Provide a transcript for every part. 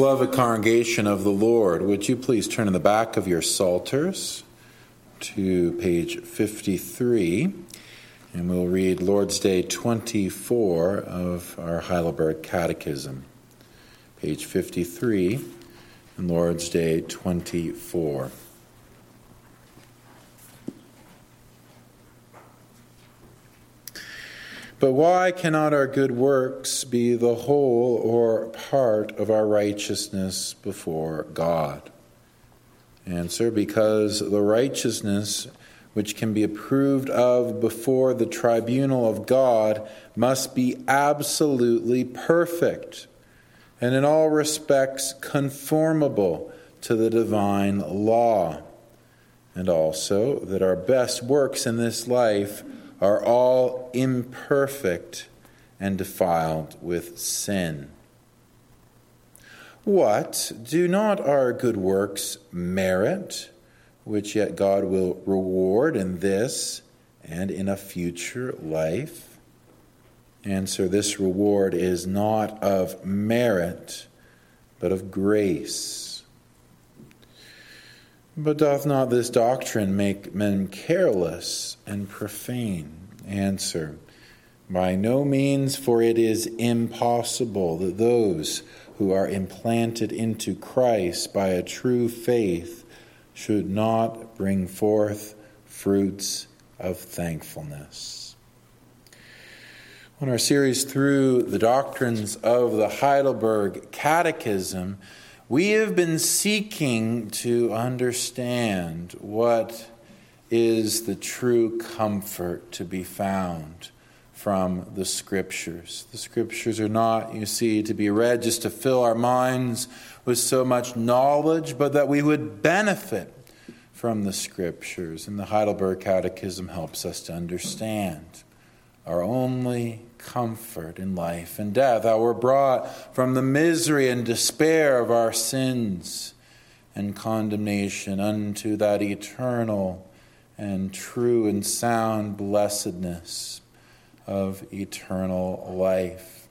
Beloved congregation of the Lord, would you please turn in the back of your Psalters to page 53, and we'll read Lord's Day 24 of our Heidelberg Catechism. Page 53 and Lord's Day 24. But why cannot our good works be the whole or part of our righteousness before God? Answer Because the righteousness which can be approved of before the tribunal of God must be absolutely perfect and in all respects conformable to the divine law, and also that our best works in this life are all imperfect and defiled with sin. What do not our good works merit, which yet God will reward in this and in a future life? Answer This reward is not of merit, but of grace. But doth not this doctrine make men careless and profane? Answer By no means, for it is impossible that those who are implanted into Christ by a true faith should not bring forth fruits of thankfulness. On our series through the doctrines of the Heidelberg Catechism, we have been seeking to understand what is the true comfort to be found from the Scriptures. The Scriptures are not, you see, to be read just to fill our minds with so much knowledge, but that we would benefit from the Scriptures. And the Heidelberg Catechism helps us to understand our only comfort in life and death, how we're brought from the misery and despair of our sins and condemnation unto that eternal and true and sound blessedness of eternal life.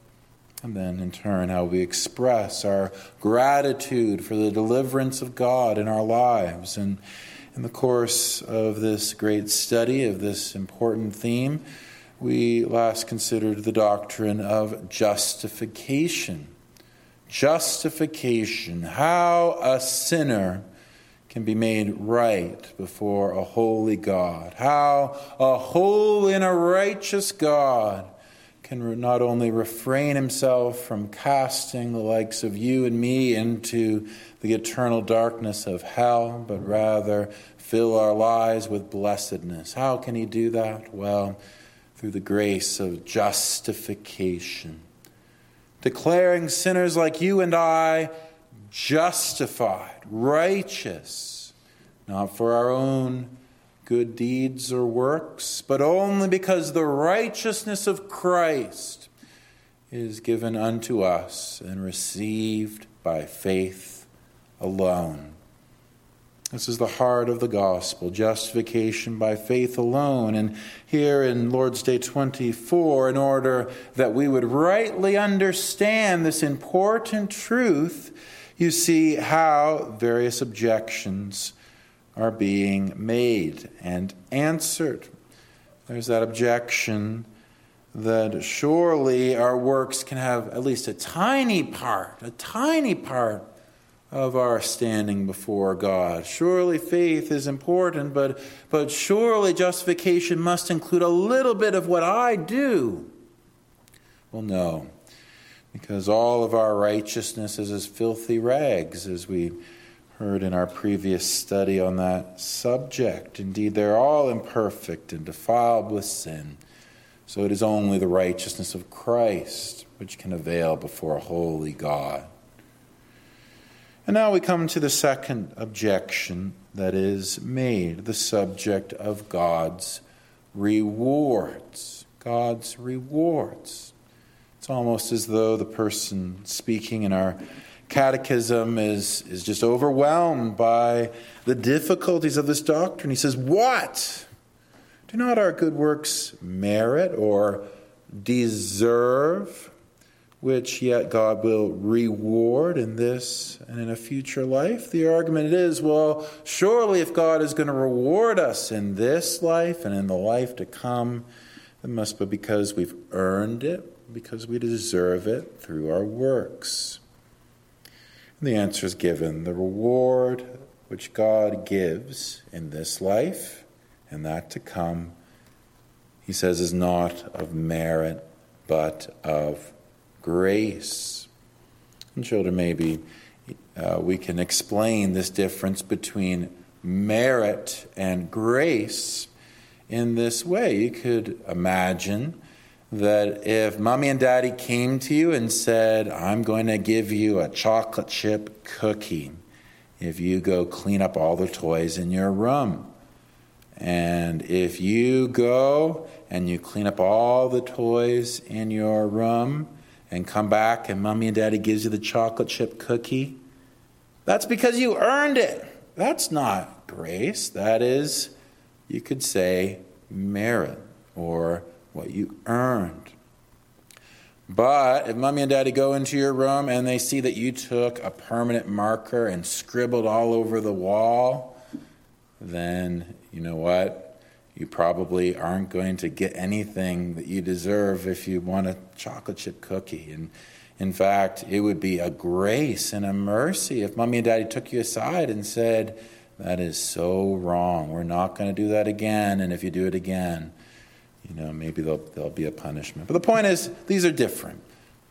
And then, in turn, how we express our gratitude for the deliverance of God in our lives. And in the course of this great study of this important theme, we last considered the doctrine of justification. Justification, how a sinner can be made right before a holy God, how a holy and a righteous God can not only refrain himself from casting the likes of you and me into the eternal darkness of hell, but rather fill our lives with blessedness. How can he do that? Well, through the grace of justification, declaring sinners like you and I justified, righteous, not for our own good deeds or works, but only because the righteousness of Christ is given unto us and received by faith alone. This is the heart of the gospel, justification by faith alone. And here in Lord's Day 24, in order that we would rightly understand this important truth, you see how various objections are being made and answered. There's that objection that surely our works can have at least a tiny part, a tiny part of our standing before God. Surely faith is important, but, but surely justification must include a little bit of what I do. Well, no, because all of our righteousness is as filthy rags, as we heard in our previous study on that subject. Indeed, they're all imperfect and defiled with sin. So it is only the righteousness of Christ which can avail before a holy God. And now we come to the second objection that is made the subject of God's rewards. God's rewards. It's almost as though the person speaking in our catechism is, is just overwhelmed by the difficulties of this doctrine. He says, What? Do not our good works merit or deserve which yet God will reward in this and in a future life? The argument is well, surely if God is going to reward us in this life and in the life to come, it must be because we've earned it, because we deserve it through our works. And the answer is given the reward which God gives in this life and that to come, he says, is not of merit, but of grace. And children, maybe uh, we can explain this difference between merit and grace in this way. You could imagine that if mommy and daddy came to you and said, I'm going to give you a chocolate chip cookie if you go clean up all the toys in your room. And if you go and you clean up all the toys in your room, and come back and mommy and daddy gives you the chocolate chip cookie, that's because you earned it. That's not grace. That is, you could say, merit or what you earned. But if mommy and daddy go into your room and they see that you took a permanent marker and scribbled all over the wall, then you know what? You probably aren't going to get anything that you deserve if you want a chocolate chip cookie. And in fact, it would be a grace and a mercy if mommy and daddy took you aside and said, That is so wrong. We're not going to do that again. And if you do it again, you know, maybe there'll, be a punishment. But the point is, these are different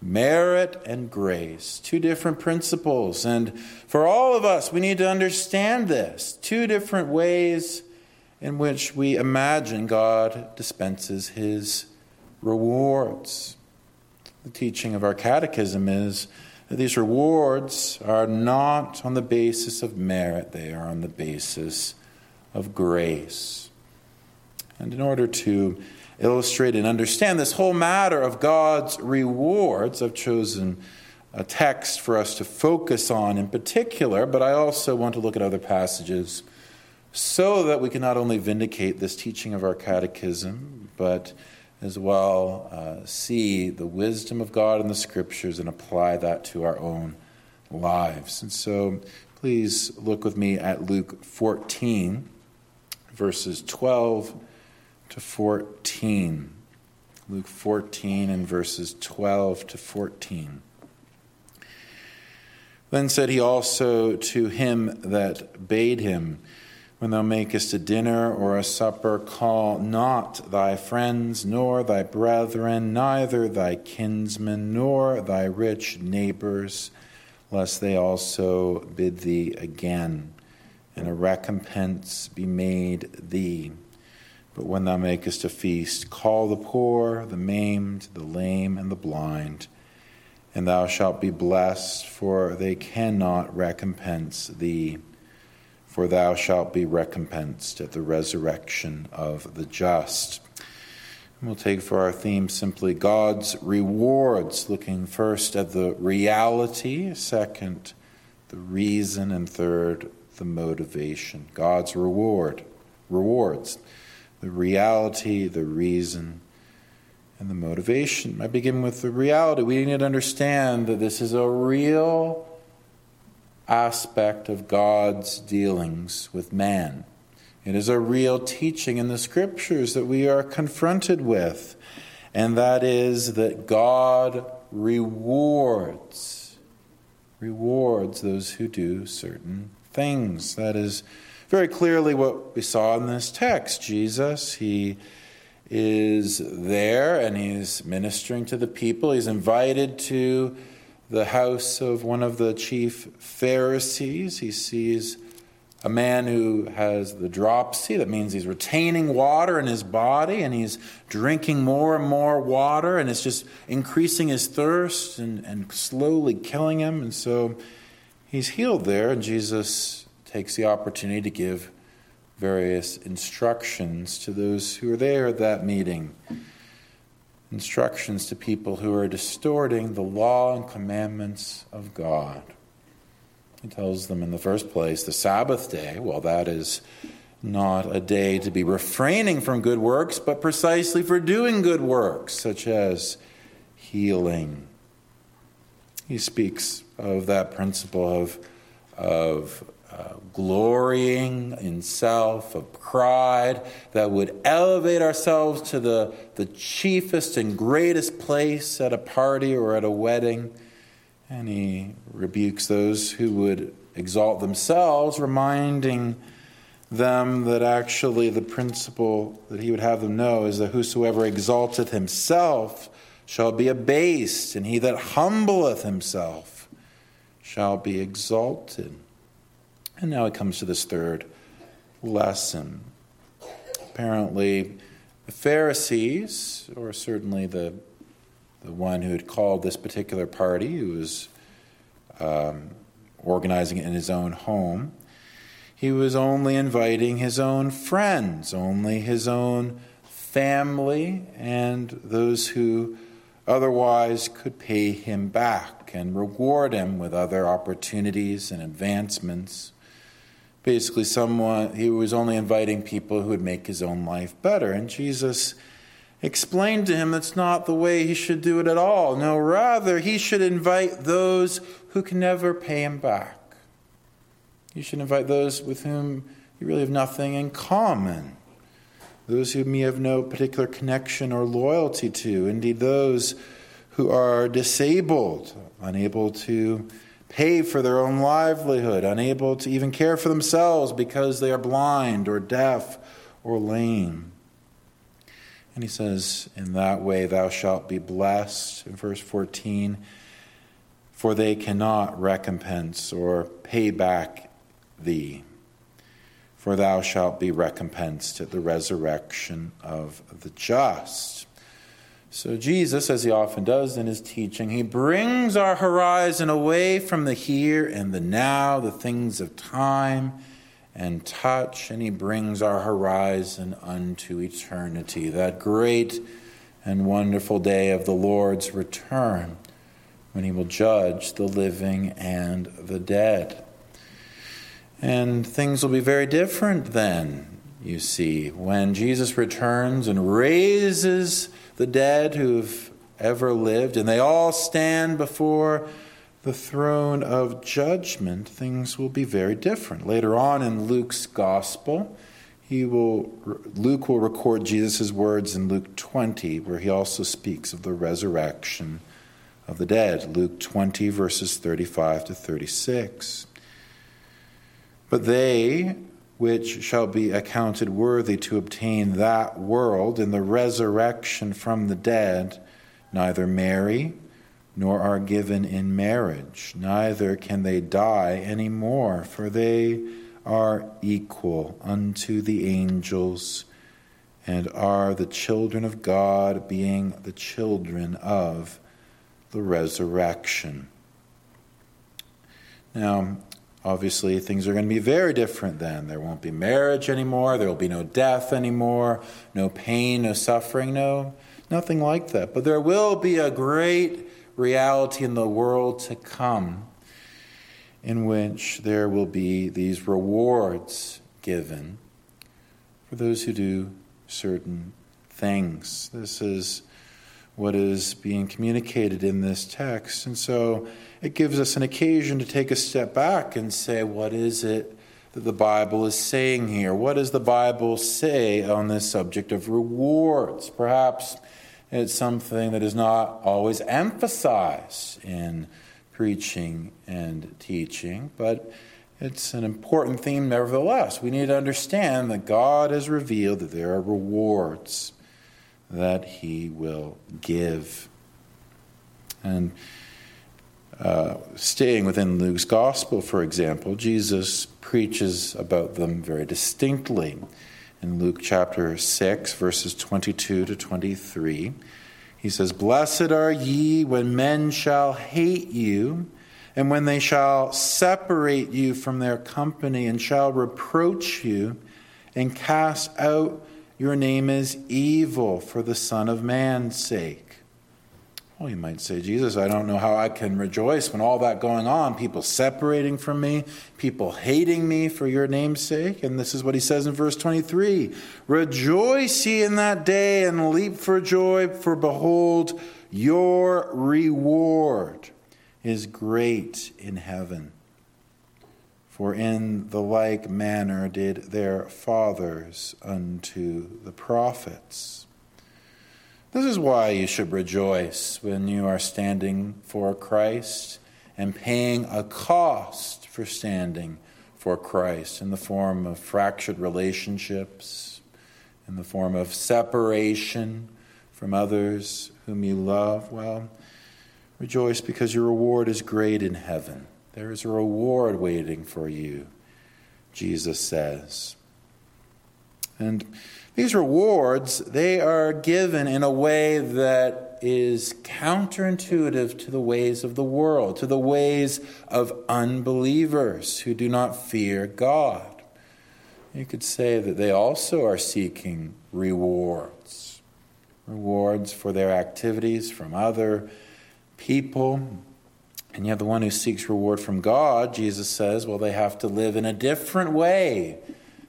merit and grace, two different principles. And for all of us, we need to understand this two different ways in which we imagine God dispenses his rewards. The teaching of our catechism is that these rewards are not on the basis of merit, they are on the basis of grace. And in order to illustrate and understand this whole matter of God's rewards, I've chosen a text for us to focus on in particular, but I also want to look at other passages so that we can not only vindicate this teaching of our catechism, but as well uh, see the wisdom of God in the scriptures and apply that to our own lives. And so please look with me at Luke 14, verses 12 to 14. Luke 14 and verses 12 to 14. Then said he also to him that bade him, when thou makest a dinner or a supper, call not thy friends, nor thy brethren, neither thy kinsmen, nor thy rich neighbors, lest they also bid thee again, and a recompense be made thee. But when thou makest a feast, call the poor, the maimed, the lame, and the blind, and thou shalt be blessed, for they cannot recompense thee for thou shalt be recompensed at the resurrection of the just. And we'll take for our theme simply God's rewards, looking first at the reality, second, the reason, and third, the motivation. God's reward, rewards, the reality, the reason, and the motivation. I begin with the reality. We need to understand that this is a real aspect of God's dealings with man. It is a real teaching in the scriptures that we are confronted with, and that is that God rewards rewards those who do certain things. That is very clearly what we saw in this text. Jesus, he is there and he's ministering to the people. He's invited to the house of one of the chief Pharisees. He sees a man who has the dropsy. That means he's retaining water in his body and he's drinking more and more water and it's just increasing his thirst and, and slowly killing him. And so he's healed there, and Jesus takes the opportunity to give various instructions to those who are there at that meeting instructions to people who are distorting the law and commandments of God. He tells them in the first place the Sabbath day, well, that is not a day to be refraining from good works, but precisely for doing good works, such as healing He speaks of that principle of, of glorying in self, of pride that would elevate ourselves to the, the chiefest and greatest place at a party or at a wedding. And he rebukes those who would exalt themselves, reminding them that actually the principle that he would have them know is that whosoever exalteth himself shall be abased, and he that humbleth himself shall be exalted. And now it comes to this third lesson. Apparently, the Pharisees, or certainly the, the one who had called this particular party, who was um, organizing it in his own home, he was only inviting his own friends, only his own family, and those who otherwise could pay him back and reward him with other opportunities and advancements basically someone he was only inviting people who would make his own life better. And jesus explained to him that's not the way he should do it at all. No rather he should invite those who can never pay him back. You should invite those with whom you really have nothing in common. Those whom you have no particular connection or loyalty to. Indeed those who are disabled unable to pay for their own livelihood, unable to even care for themselves because they are blind or deaf or lame. And he says, In that way thou shalt be blessed, in verse 14, for they cannot recompense or pay back thee. For thou shalt be recompensed at the resurrection of the just. So, Jesus, as he often does in his teaching, he brings our horizon away from the here and the now, the things of time and touch, and he brings our horizon unto eternity, that great and wonderful day of the Lord's return, when he will judge the living and the dead. And things will be very different then, you see, when Jesus returns and raises the dead who've ever lived, and they all stand before the throne of judgment, things will be very different. Later on in Luke's gospel, he will Luke will record Jesus' words in Luke 20, where he also speaks of the resurrection of the dead. Luke 20, verses 35 to 36. But they which shall be accounted worthy to obtain that world in the resurrection from the dead, neither marry nor are given in marriage, neither can they die any more, for they are equal unto the angels and are the children of God, being the children of the resurrection. Now, Obviously, things are going to be very different then. There won't be marriage anymore. There will be no death anymore, no pain, no suffering, no, nothing like that. But there will be a great reality in the world to come in which there will be these rewards given for those who do certain things. This is what is being communicated in this text. And so it gives us an occasion to take a step back and say, what is it that the Bible is saying here? What does the Bible say on this subject of rewards? Perhaps it's something that is not always emphasized in preaching and teaching, but it's an important theme nevertheless. We need to understand that God has revealed that there are rewards that he will give. And uh, staying within Luke's gospel, for example, Jesus preaches about them very distinctly. In Luke chapter 6, verses 22 to 23, he says, Blessed are ye when men shall hate you, and when they shall separate you from their company, and shall reproach you, and cast out your name is evil for the Son of Man's sake. Well, you might say, Jesus, I don't know how I can rejoice when all that going on, people separating from me, people hating me for your name's sake. And this is what he says in verse 23 Rejoice ye in that day and leap for joy, for behold, your reward is great in heaven. For in the like manner did their fathers unto the prophets. This is why you should rejoice when you are standing for Christ and paying a cost for standing for Christ in the form of fractured relationships, in the form of separation from others whom you love. Well, rejoice because your reward is great in heaven. There is a reward waiting for you, Jesus says. And these rewards, they are given in a way that is counterintuitive to the ways of the world, to the ways of unbelievers who do not fear God. You could say that they also are seeking rewards, rewards for their activities from other people, and yet, the one who seeks reward from God, Jesus says, well, they have to live in a different way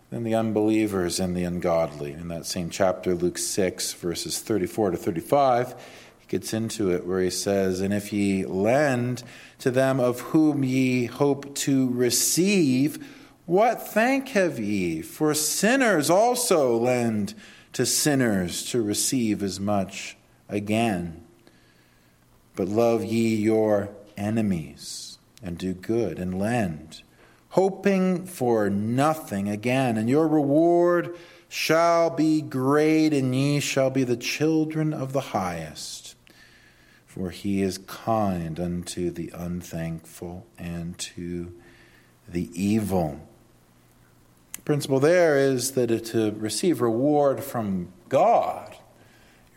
than the unbelievers and the ungodly. In that same chapter, Luke 6, verses 34 to 35, he gets into it where he says, And if ye lend to them of whom ye hope to receive, what thank have ye? For sinners also lend to sinners to receive as much again. But love ye your enemies and do good and lend, hoping for nothing again. And your reward shall be great, and ye shall be the children of the highest. For he is kind unto the unthankful and to the evil. The principle there is that to receive reward from God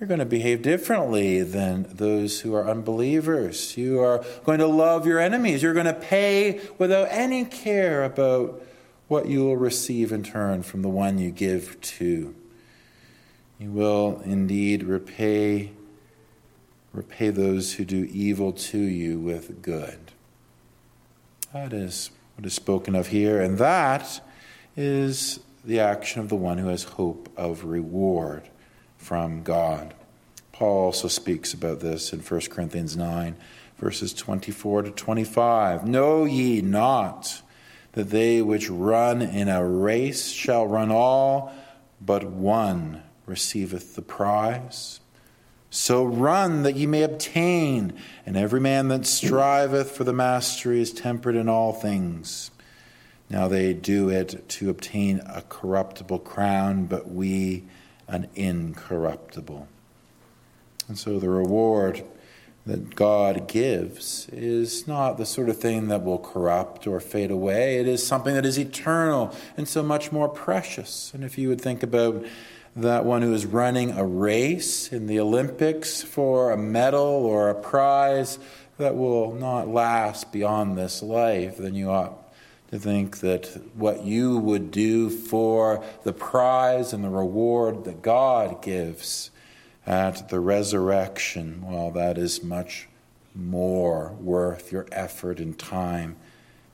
you're going to behave differently than those who are unbelievers. You are going to love your enemies. You're going to pay without any care about what you will receive in turn from the one you give to. You will indeed repay repay those who do evil to you with good. That is what is spoken of here, and that is the action of the one who has hope of reward from God. Paul also speaks about this in 1 Corinthians 9, verses 24 to 25. Know ye not that they which run in a race shall run all, but one receiveth the prize? So run that ye may obtain, and every man that striveth for the mastery is temperate in all things. Now they do it to obtain a corruptible crown, but we an incorruptible. And so the reward that God gives is not the sort of thing that will corrupt or fade away. It is something that is eternal and so much more precious. And if you would think about that one who is running a race in the Olympics for a medal or a prize that will not last beyond this life, then you ought to think that what you would do for the prize and the reward that God gives at the resurrection, well, that is much more worth your effort and time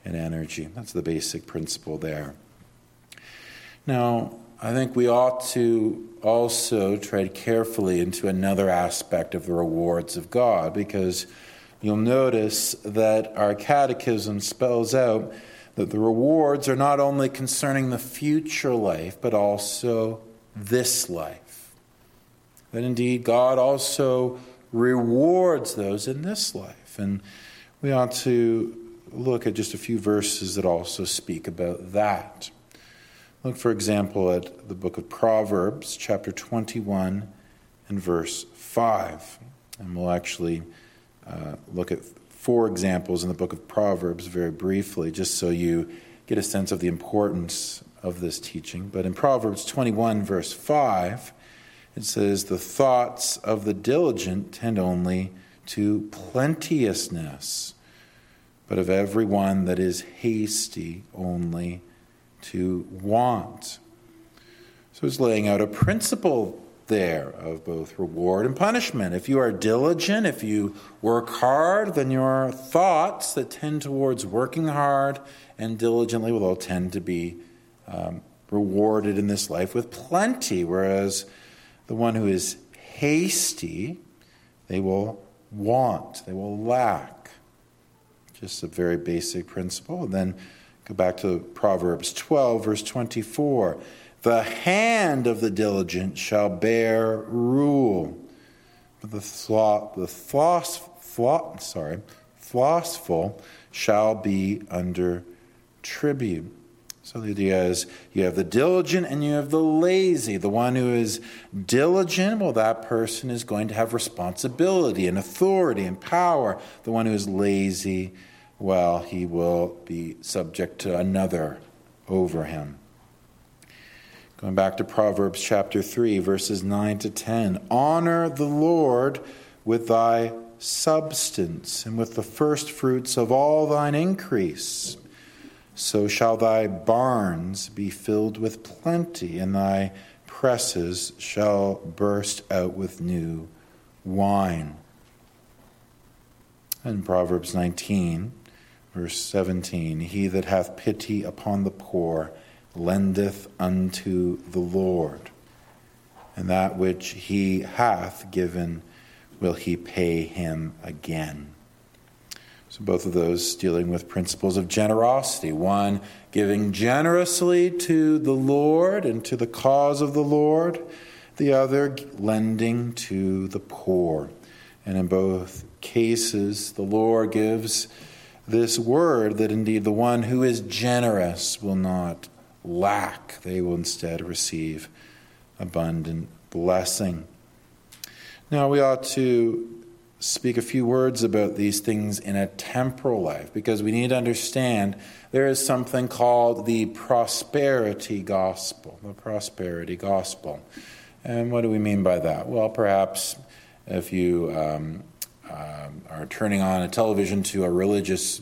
and energy. That's the basic principle there. Now, I think we ought to also tread carefully into another aspect of the rewards of God because you'll notice that our catechism spells out that the rewards are not only concerning the future life, but also this life. That indeed God also rewards those in this life. And we ought to look at just a few verses that also speak about that. Look, for example, at the book of Proverbs, chapter 21 and verse 5. And we'll actually uh, look at four examples in the book of Proverbs very briefly, just so you get a sense of the importance of this teaching. But in Proverbs 21, verse 5, it says, The thoughts of the diligent tend only to plenteousness, but of every one that is hasty only to want. So it's laying out a principle there of both reward and punishment. If you are diligent, if you work hard, then your thoughts that tend towards working hard and diligently will all tend to be um, rewarded in this life with plenty, whereas the one who is hasty, they will want, they will lack. just a very basic principle. And then go back to Proverbs 12, verse 24. The hand of the diligent shall bear rule, but the, thought, the sorry, flossful shall be under tribute. So the idea is you have the diligent and you have the lazy. The one who is diligent, well, that person is going to have responsibility and authority and power. The one who is lazy, well, he will be subject to another over him. Going back to Proverbs chapter 3, verses 9 to 10 Honor the Lord with thy substance and with the first fruits of all thine increase. So shall thy barns be filled with plenty, and thy presses shall burst out with new wine. And Proverbs 19, verse 17 He that hath pity upon the poor, lendeth unto the Lord, and that which he hath given will he pay him again. So, both of those dealing with principles of generosity. One, giving generously to the Lord and to the cause of the Lord. The other, lending to the poor. And in both cases, the Lord gives this word that indeed the one who is generous will not lack, they will instead receive abundant blessing. Now, we ought to speak a few words about these things in a temporal life because we need to understand there is something called the prosperity gospel. The prosperity gospel. And what do we mean by that? Well, perhaps if you um, uh, are turning on a television to a religious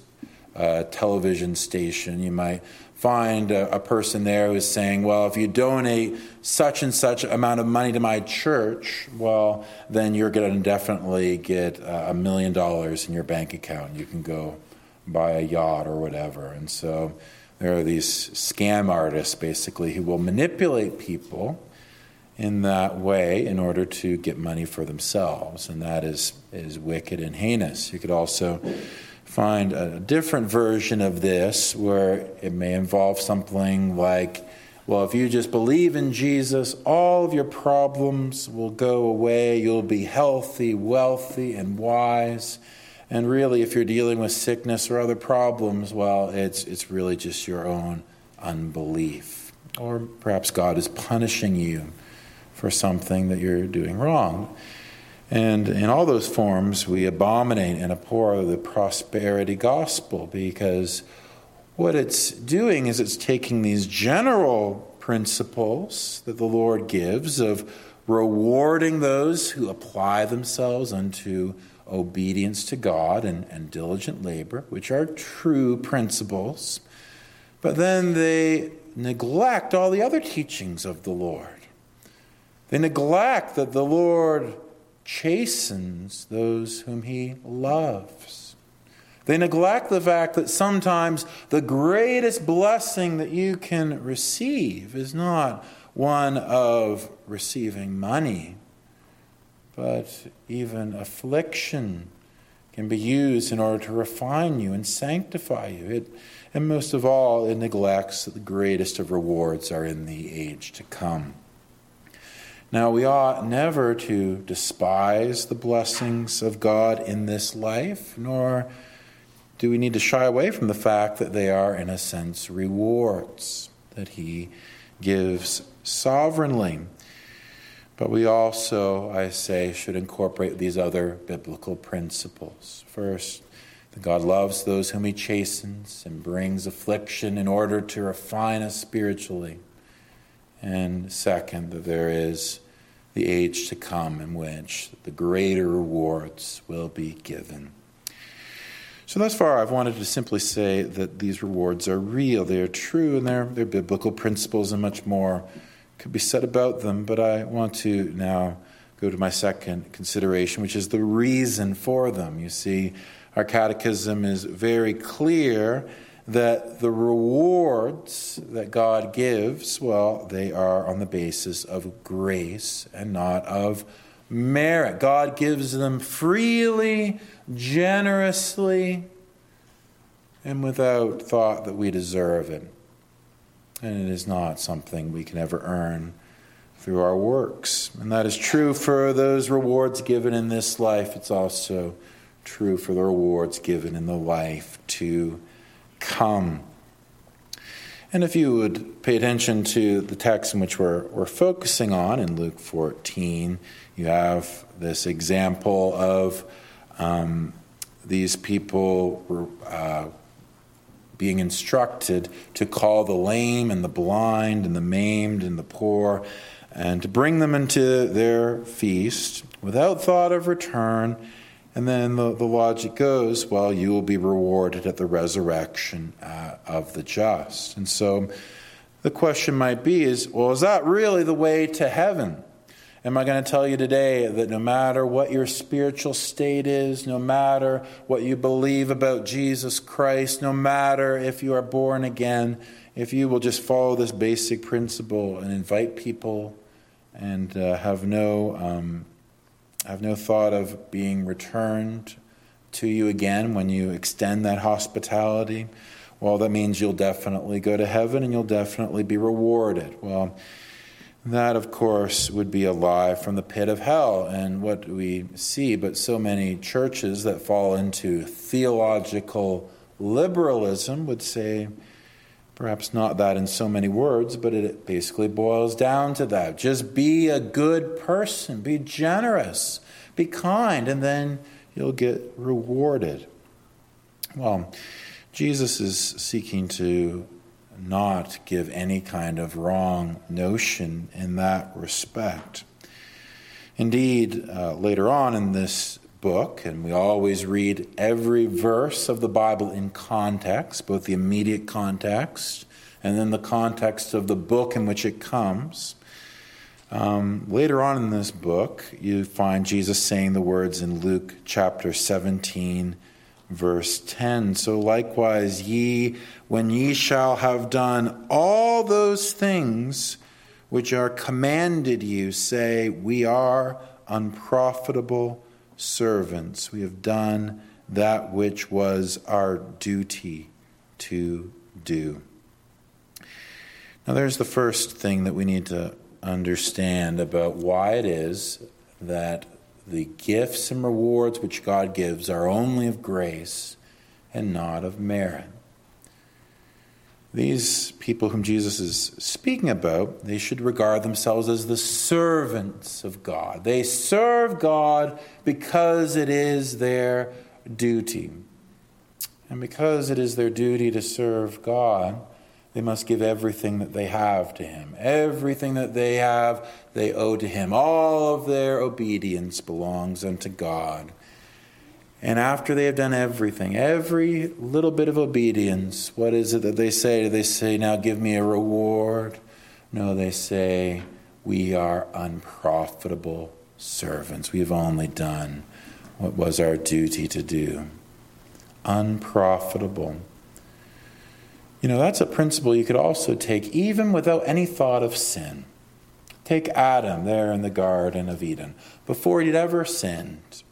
uh, television station, you might find a, a, person there who's saying, well, if you donate such and such amount of money to my church, well, then you're going to definitely get a million dollars in your bank account. and You can go buy a yacht or whatever. And so there are these scam artists basically who will manipulate people in that way in order to get money for themselves. And that is, is wicked and heinous. You could also find a different version of this where it may involve something like, well, if you just believe in Jesus, all of your problems will go away. You'll be healthy, wealthy, and wise. And really, if you're dealing with sickness or other problems, well, it's, it's really just your own unbelief. Or perhaps God is punishing you for something that you're doing wrong. And in all those forms, we abominate and abhor the prosperity gospel because what it's doing is it's taking these general principles that the Lord gives of rewarding those who apply themselves unto obedience to God and, and diligent labor, which are true principles, but then they neglect all the other teachings of the Lord. They neglect that the Lord chastens those whom he loves. They neglect the fact that sometimes the greatest blessing that you can receive is not one of receiving money, but even affliction can be used in order to refine you and sanctify you. It, and most of all, it neglects that the greatest of rewards are in the age to come. Now, we ought never to despise the blessings of God in this life, nor do we need to shy away from the fact that they are, in a sense, rewards that He gives sovereignly. But we also, I say, should incorporate these other biblical principles. First, that God loves those whom He chastens and brings affliction in order to refine us spiritually. And second, that there is the age to come in which the greater rewards will be given. So, thus far, I've wanted to simply say that these rewards are real, they are true, and they're, they're biblical principles, and much more could be said about them. But I want to now go to my second consideration, which is the reason for them. You see, our catechism is very clear that the rewards that God gives, well, they are on the basis of grace and not of merit. God gives them freely, generously, and without thought that we deserve it. And it is not something we can ever earn through our works. And that is true for those rewards given in this life. It's also true for the rewards given in the life to come. And if you would pay attention to the text in which we're, we're focusing on in Luke 14, you have this example of um, these people uh, being instructed to call the lame and the blind and the maimed and the poor and to bring them into their feast without thought of return. And then the, the logic goes, well, you will be rewarded at the resurrection uh, of the just. And so the question might be is, well, is that really the way to heaven? Am I going to tell you today that no matter what your spiritual state is, no matter what you believe about Jesus Christ, no matter if you are born again, if you will just follow this basic principle and invite people and uh, have no um, have no thought of being returned to you again when you extend that hospitality. Well, that means you'll definitely go to heaven and you'll definitely be rewarded. Well, that, of course, would be a lie from the pit of hell. And what we see, but so many churches that fall into theological liberalism would say, Perhaps not that in so many words, but it basically boils down to that. Just be a good person, be generous, be kind, and then you'll get rewarded. Well, Jesus is seeking to not give any kind of wrong notion in that respect. Indeed, uh, later on in this book, and we always read every verse of the Bible in context, both the immediate context and then the context of the book in which it comes. Um, later on in this book, you find Jesus saying the words in Luke chapter 17, verse 10. So likewise, ye, when ye shall have done all those things which are commanded you, say, We are unprofitable servants. We have done that which was our duty to do. Now, there's the first thing that we need to understand about why it is that the gifts and rewards which God gives are only of grace and not of merit. These people whom Jesus is speaking about, they should regard themselves as the servants of God. They serve God because it is their duty. And because it is their duty to serve God, they must give everything that they have to Him. Everything that they have, they owe to Him. All of their obedience belongs unto God. And after they have done everything, every little bit of obedience, what is it that they say? Do they say, Now give me a reward? No, they say, We are unprofitable servants. We have only done what was our duty to do. Unprofitable. You know, that's a principle you could also take even without any thought of sin. Take Adam there in the Garden of Eden. Before he'd ever sinned,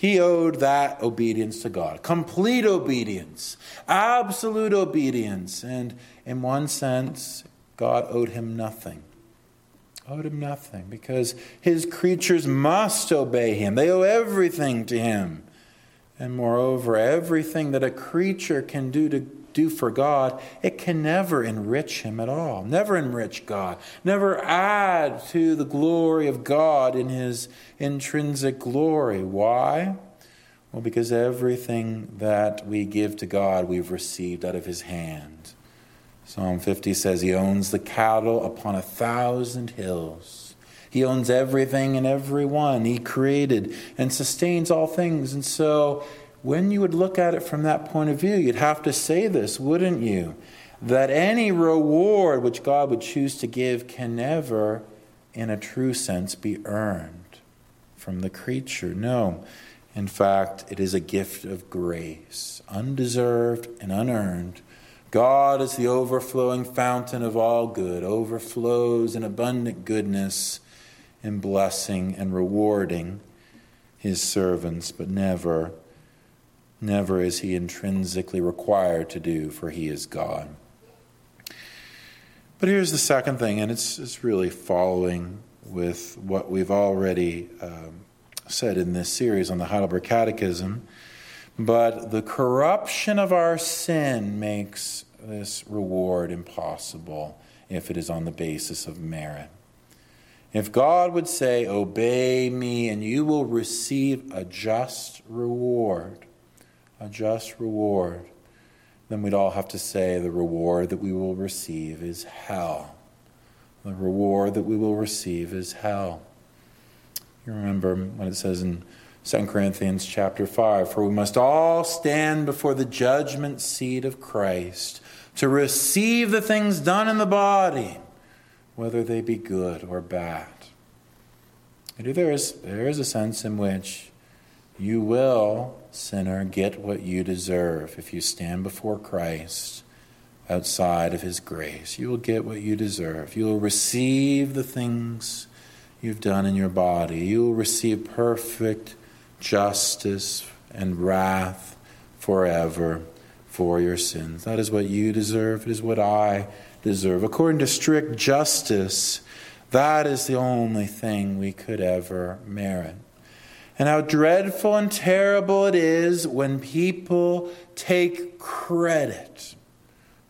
he owed that obedience to God. Complete obedience, absolute obedience. And in one sense, God owed him nothing. Owed him nothing because his creatures must obey him. They owe everything to him. And moreover, everything that a creature can do to do for God, it can never enrich him at all. Never enrich God. Never add to the glory of God in his intrinsic glory. Why? Well, because everything that we give to God, we've received out of his hand. Psalm 50 says, He owns the cattle upon a thousand hills. He owns everything and everyone. He created and sustains all things. And so when you would look at it from that point of view, you'd have to say this, wouldn't you? That any reward which God would choose to give can never, in a true sense, be earned from the creature. No. In fact, it is a gift of grace, undeserved and unearned. God is the overflowing fountain of all good, overflows in abundant goodness in blessing and rewarding his servants, but never Never is he intrinsically required to do, for he is God. But here's the second thing, and it's, it's really following with what we've already um, said in this series on the Heidelberg Catechism. But the corruption of our sin makes this reward impossible if it is on the basis of merit. If God would say, Obey me, and you will receive a just reward, a just reward, then we'd all have to say the reward that we will receive is hell. The reward that we will receive is hell. You remember what it says in 2 Corinthians chapter 5 For we must all stand before the judgment seat of Christ to receive the things done in the body whether they be good or bad. there is, there is a sense in which you will, sinner, get what you deserve if you stand before Christ outside of His grace. You will get what you deserve. You will receive the things you've done in your body. You will receive perfect justice and wrath forever for your sins. That is what you deserve. It is what I deserve. According to strict justice, that is the only thing we could ever merit. And how dreadful and terrible it is when people take credit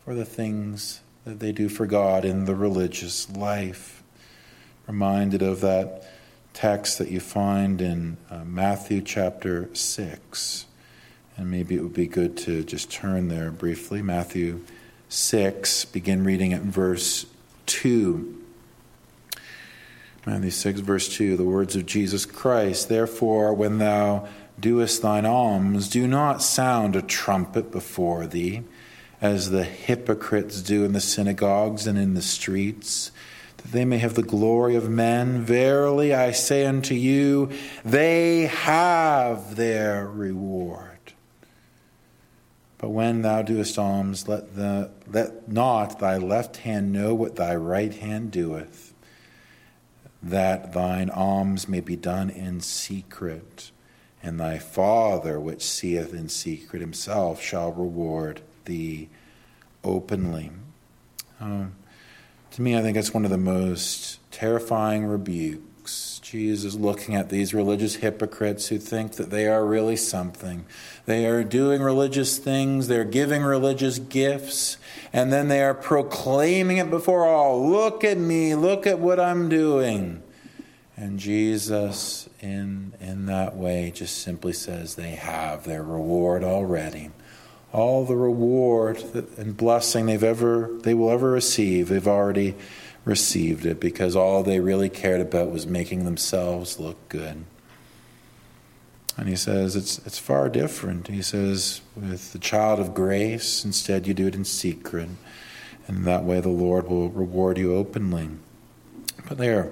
for the things that they do for God in the religious life. Reminded of that text that you find in uh, Matthew chapter 6. And maybe it would be good to just turn there briefly. Matthew 6, begin reading at verse 2. Matthew 6, verse 2, the words of Jesus Christ. Therefore, when thou doest thine alms, do not sound a trumpet before thee, as the hypocrites do in the synagogues and in the streets, that they may have the glory of men. Verily, I say unto you, they have their reward. But when thou doest alms, let, the, let not thy left hand know what thy right hand doeth, that thine alms may be done in secret, and thy Father, which seeth in secret himself, shall reward thee openly. Um, to me, I think it's one of the most terrifying rebukes Jesus looking at these religious hypocrites who think that they are really something. They are doing religious things, they're giving religious gifts, and then they are proclaiming it before all look at me, look at what I'm doing. And Jesus, in, in that way, just simply says they have their reward already. All the reward and blessing they've ever, they will ever receive, they've already received it because all they really cared about was making themselves look good. And he says it's, it's far different. He says, with the child of grace, instead you do it in secret. And that way the Lord will reward you openly. But there,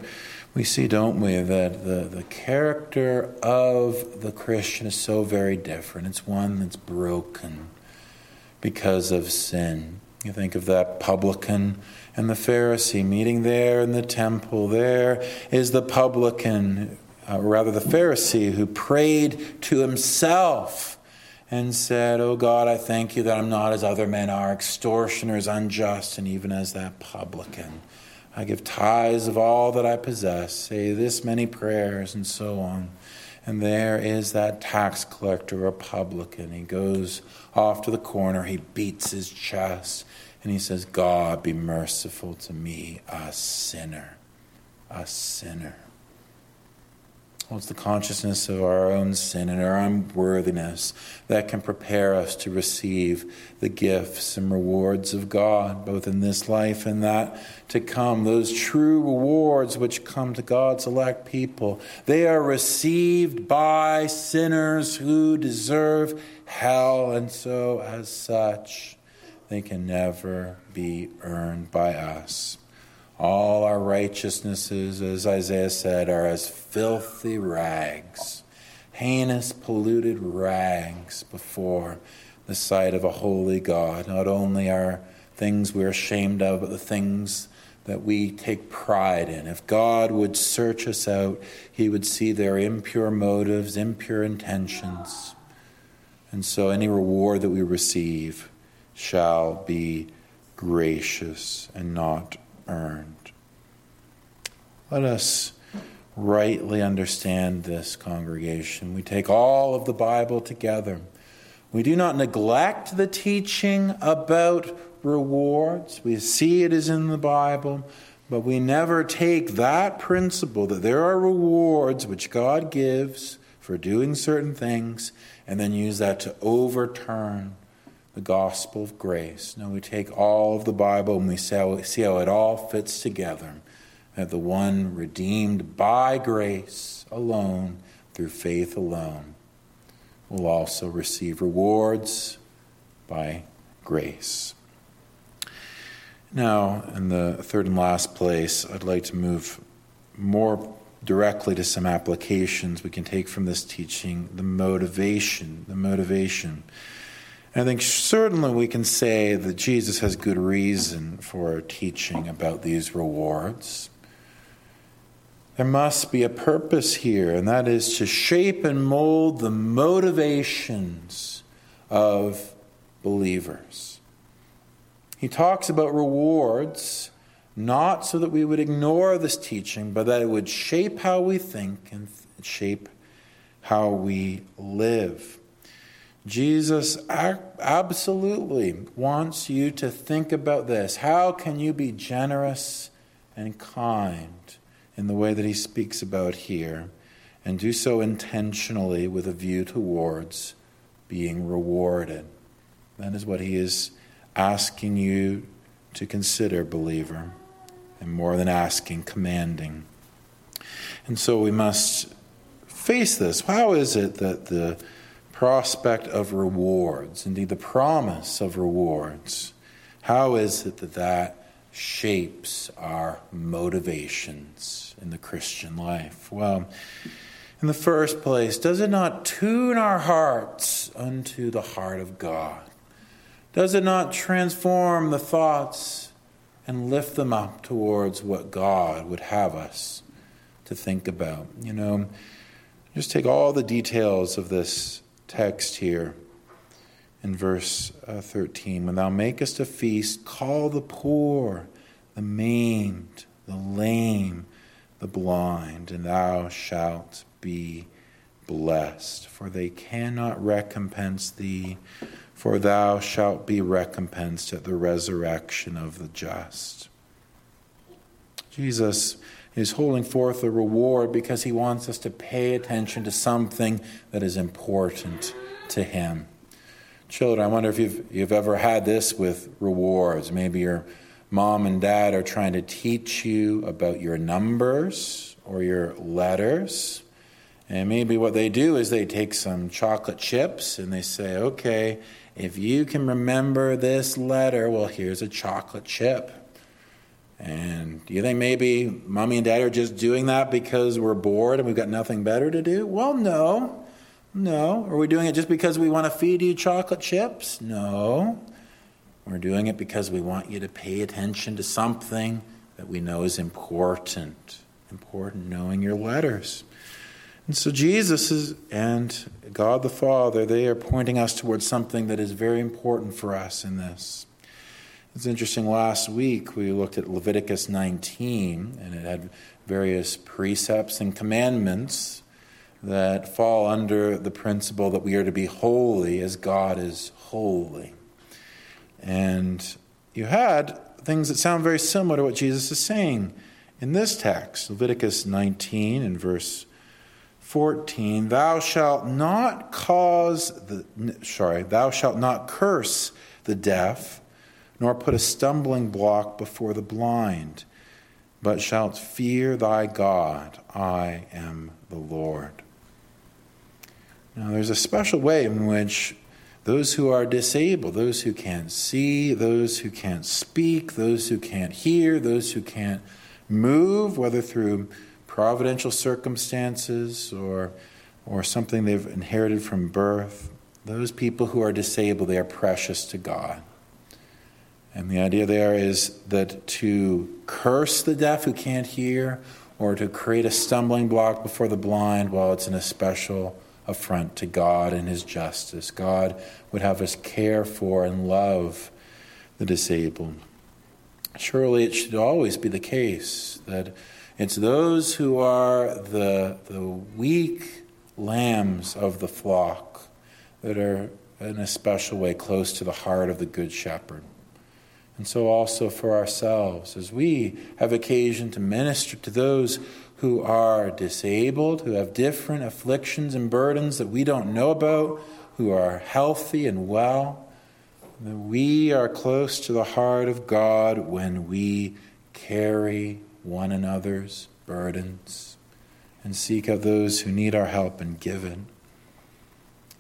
we see, don't we, that the, the character of the Christian is so very different. It's one that's broken because of sin. You think of that publican and the Pharisee meeting there in the temple. There is the publican, uh, rather the Pharisee, who prayed to himself and said, Oh God, I thank you that I'm not as other men are, extortioners, unjust, and even as that publican. I give tithes of all that I possess, say this many prayers, and so on. And there is that tax collector or publican. He goes off to the corner, he beats his chest, and he says, God, be merciful to me, a sinner, a sinner. Well, it's the consciousness of our own sin and our unworthiness that can prepare us to receive the gifts and rewards of God, both in this life and that to come. Those true rewards which come to God's elect people, they are received by sinners who deserve hell, and so as such, they can never be earned by us. All our righteousnesses, as Isaiah said, are as filthy rags, heinous, polluted rags before the sight of a holy God. Not only are things we're ashamed of, but the things that we take pride in. If God would search us out, he would see their impure motives, impure intentions And so any reward that we receive shall be gracious and not earned. Let us rightly understand this congregation. We take all of the Bible together. We do not neglect the teaching about rewards. We see it is in the Bible, but we never take that principle that there are rewards which God gives for doing certain things and then use that to overturn the gospel of grace. Now we take all of the Bible and we see how it all fits together. That the one redeemed by grace alone, through faith alone, will also receive rewards by grace. Now, in the third and last place, I'd like to move more directly to some applications we can take from this teaching the motivation. The motivation. I think certainly we can say that Jesus has good reason for teaching about these rewards. There must be a purpose here, and that is to shape and mold the motivations of believers. He talks about rewards not so that we would ignore this teaching, but that it would shape how we think and shape how we live. Jesus absolutely wants you to think about this. How can you be generous and kind in the way that he speaks about here, and do so intentionally with a view towards being rewarded? That is what he is asking you to consider, believer, and more than asking, commanding. And so we must face this. How is it that the prospect of rewards, indeed the promise of rewards, how is it that that shapes our motivations in the Christian life? Well, in the first place, does it not tune our hearts unto the heart of God? Does it not transform the thoughts and lift them up towards what God would have us to think about? You know, just take all the details of this text here in verse uh, 13. When thou makest a feast, call the poor, the maimed, the lame, the blind, and thou shalt be blessed. For they cannot recompense thee, for thou shalt be recompensed at the resurrection of the just. Jesus is holding forth a reward because he wants us to pay attention to something that is important to him. Children, I wonder if you've, you've ever had this with rewards. Maybe your mom and dad are trying to teach you about your numbers or your letters. And maybe what they do is they take some chocolate chips and they say, okay, if you can remember this letter, well, here's a chocolate chip. And do you think maybe mommy and daddy are just doing that because we're bored and we've got nothing better to do? Well, no. No. Are we doing it just because we want to feed you chocolate chips? No. We're doing it because we want you to pay attention to something that we know is important. Important knowing your letters. And so Jesus is, and God the Father, they are pointing us towards something that is very important for us in this. It's interesting, last week we looked at Leviticus 19, and it had various precepts and commandments that fall under the principle that we are to be holy as God is holy. And you had things that sound very similar to what Jesus is saying in this text, Leviticus 19 and verse 14 thou shalt not cause the sorry thou shalt not curse the deaf nor put a stumbling block before the blind, but shalt fear thy God. I am the Lord. Now, there's a special way in which those who are disabled, those who can't see, those who can't speak, those who can't hear, those who can't move, whether through providential circumstances or, or something they've inherited from birth, those people who are disabled, they are precious to God. And the idea there is that to curse the deaf who can't hear or to create a stumbling block before the blind, well, it's an especial affront to God and His justice. God would have us care for and love the disabled. Surely it should always be the case that it's those who are the, the weak lambs of the flock that are in a special way close to the heart of the Good Shepherd. And so, also for ourselves, as we have occasion to minister to those who are disabled, who have different afflictions and burdens that we don't know about, who are healthy and well, we are close to the heart of God when we carry one another's burdens and seek out those who need our help and give it.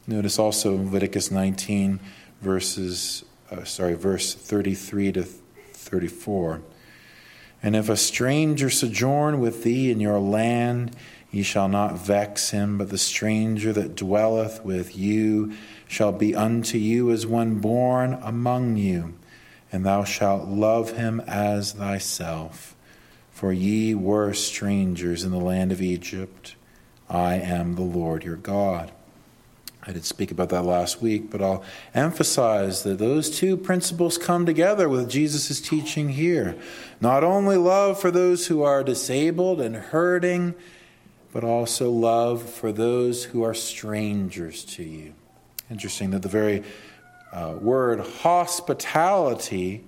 Notice also in Leviticus 19, verses, uh, sorry, verse 33 to 34. And if a stranger sojourn with thee in your land, ye shall not vex him, but the stranger that dwelleth with you shall be unto you as one born among you, and thou shalt love him as thyself. For ye were strangers in the land of Egypt. I am the Lord your God. I did speak about that last week, but I'll emphasize that those two principles come together with Jesus' teaching here. Not only love for those who are disabled and hurting, but also love for those who are strangers to you. Interesting that the very uh, word hospitality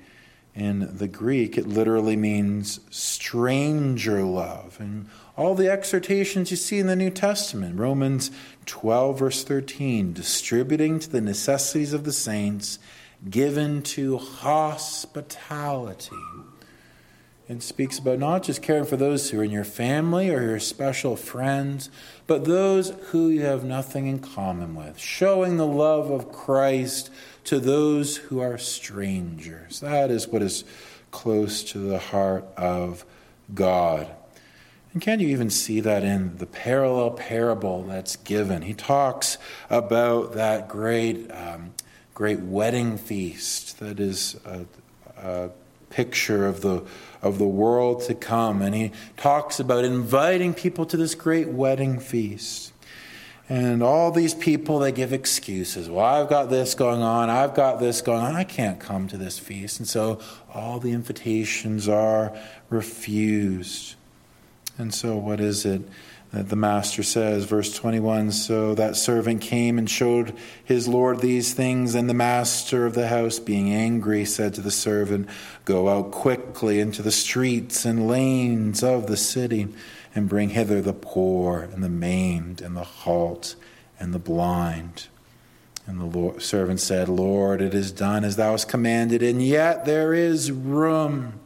in the Greek, it literally means stranger love. And all the exhortations you see in the New Testament, Romans 12, verse 13, distributing to the necessities of the saints, given to hospitality. It speaks about not just caring for those who are in your family or your special friends, but those who you have nothing in common with, showing the love of Christ to those who are strangers. That is what is close to the heart of God. And can you even see that in the parallel parable that's given? He talks about that great, um, great wedding feast that is a, a picture of the of the world to come, and he talks about inviting people to this great wedding feast. And all these people, they give excuses. Well, I've got this going on. I've got this going on. I can't come to this feast. And so all the invitations are refused. And so, what is it the master says? Verse 21 So that servant came and showed his Lord these things, and the master of the house, being angry, said to the servant, Go out quickly into the streets and lanes of the city, and bring hither the poor, and the maimed, and the halt, and the blind. And the Lord, servant said, Lord, it is done as thou hast commanded, and yet there is room.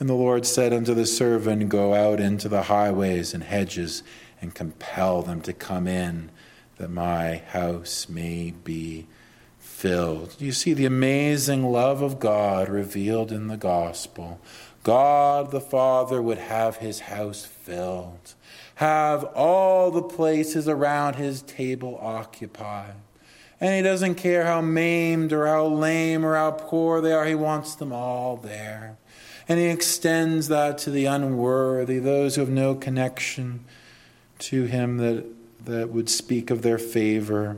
And the Lord said unto the servant, Go out into the highways and hedges and compel them to come in, that my house may be filled. You see the amazing love of God revealed in the gospel. God the Father would have his house filled, have all the places around his table occupied. And he doesn't care how maimed or how lame or how poor they are, he wants them all there. And he extends that to the unworthy, those who have no connection to him that, that would speak of their favor.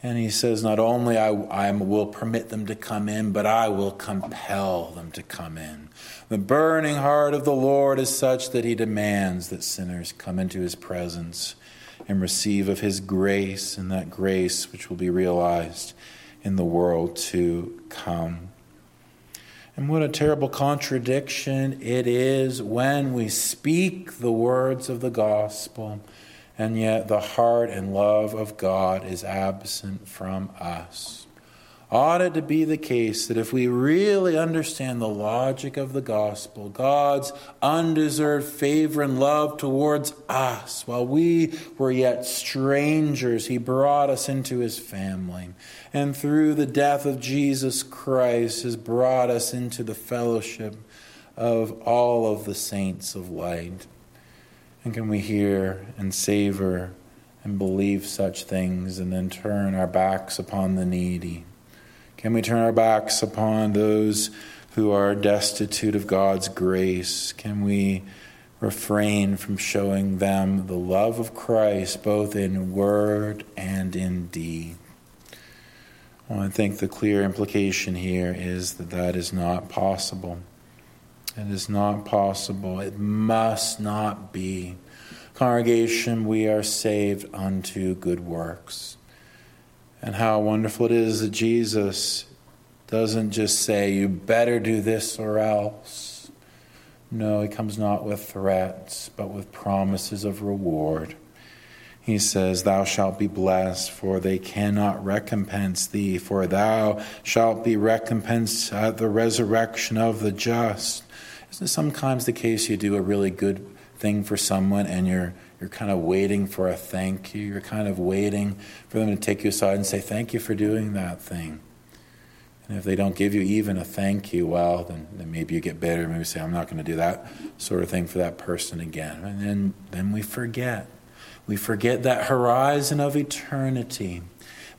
And he says, Not only I, I will permit them to come in, but I will compel them to come in. The burning heart of the Lord is such that he demands that sinners come into his presence and receive of his grace, and that grace which will be realized in the world to come. And what a terrible contradiction it is when we speak the words of the gospel, and yet the heart and love of God is absent from us. Ought it to be the case that if we really understand the logic of the gospel, God's undeserved favor and love towards us, while we were yet strangers, He brought us into His family. And through the death of Jesus Christ, has brought us into the fellowship of all of the saints of light. And can we hear and savor and believe such things and then turn our backs upon the needy? Can we turn our backs upon those who are destitute of God's grace? Can we refrain from showing them the love of Christ both in word and in deed. Well, I think the clear implication here is that that is not possible. It is not possible. It must not be. Congregation, we are saved unto good works. And how wonderful it is that Jesus doesn't just say, You better do this or else. No, he comes not with threats, but with promises of reward. He says, Thou shalt be blessed, for they cannot recompense thee, for thou shalt be recompensed at the resurrection of the just. Isn't it sometimes the case you do a really good thing for someone and you're you're kind of waiting for a thank you. You're kind of waiting for them to take you aside and say, Thank you for doing that thing. And if they don't give you even a thank you, well, then, then maybe you get bitter. Maybe say, I'm not going to do that sort of thing for that person again. And then, then we forget. We forget that horizon of eternity,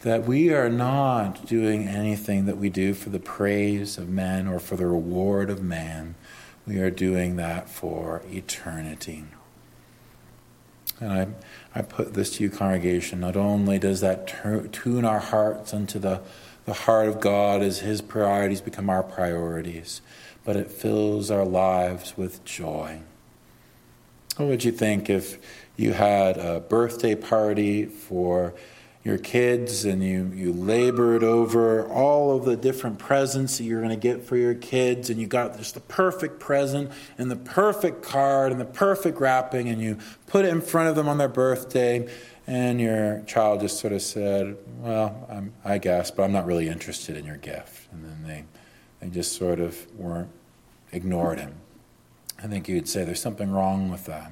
that we are not doing anything that we do for the praise of men or for the reward of man. We are doing that for eternity. And I, I put this to you, congregation. Not only does that tune our hearts unto the the heart of God as His priorities become our priorities, but it fills our lives with joy. What would you think if you had a birthday party for your kids and you, you labored over all of the different presents that you're going to get for your kids and you got just the perfect present and the perfect card and the perfect wrapping and you put it in front of them on their birthday and your child just sort of said, Well, I'm, i guess, but I'm not really interested in your gift. And then they, they just sort of weren't, ignored him. I think you'd say there's something wrong with that.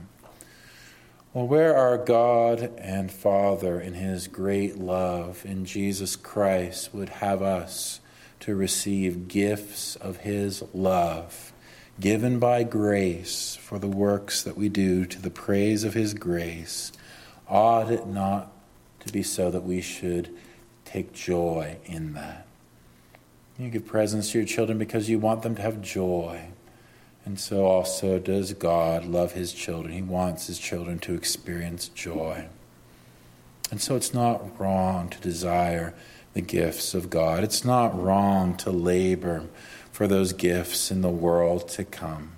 Well, where our God and Father, in His great love in Jesus Christ, would have us to receive gifts of His love, given by grace for the works that we do to the praise of His grace Ought it not to be so that we should take joy in that? You give presents to your children because you want them to have joy. And so also does God love his children. He wants his children to experience joy. And so it's not wrong to desire the gifts of God. It's not wrong to labor for those gifts in the world to come.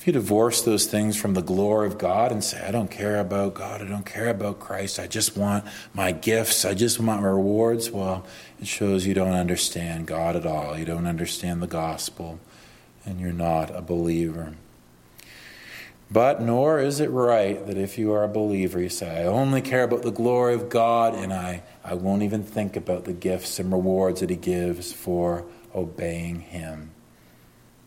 If you divorce those things from the glory of God and say, I don't care about God, I don't care about Christ, I just want my gifts, I just want my rewards, well, it shows you don't understand God at all. You don't understand the gospel, and you're not a believer. But nor is it right that if you are a believer, you say, I only care about the glory of God, and I, I won't even think about the gifts and rewards that He gives for obeying Him.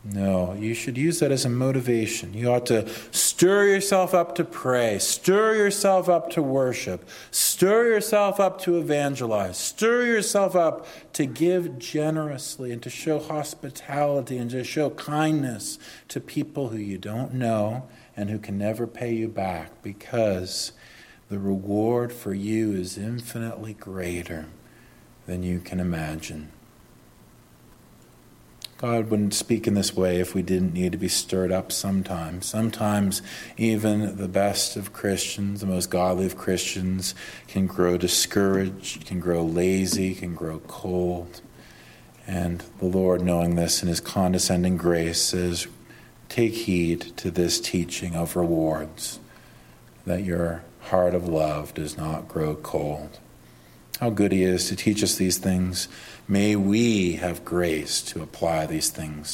No, you should use that as a motivation. You ought to stir yourself up to pray, stir yourself up to worship, stir yourself up to evangelize, stir yourself up to give generously and to show hospitality and to show kindness to people who you don't know and who can never pay you back because the reward for you is infinitely greater than you can imagine. God wouldn't speak in this way if we didn't need to be stirred up sometimes. Sometimes, even the best of Christians, the most godly of Christians, can grow discouraged, can grow lazy, can grow cold. And the Lord, knowing this in His condescending grace, says, Take heed to this teaching of rewards, that your heart of love does not grow cold. How good He is to teach us these things May we have grace to apply these things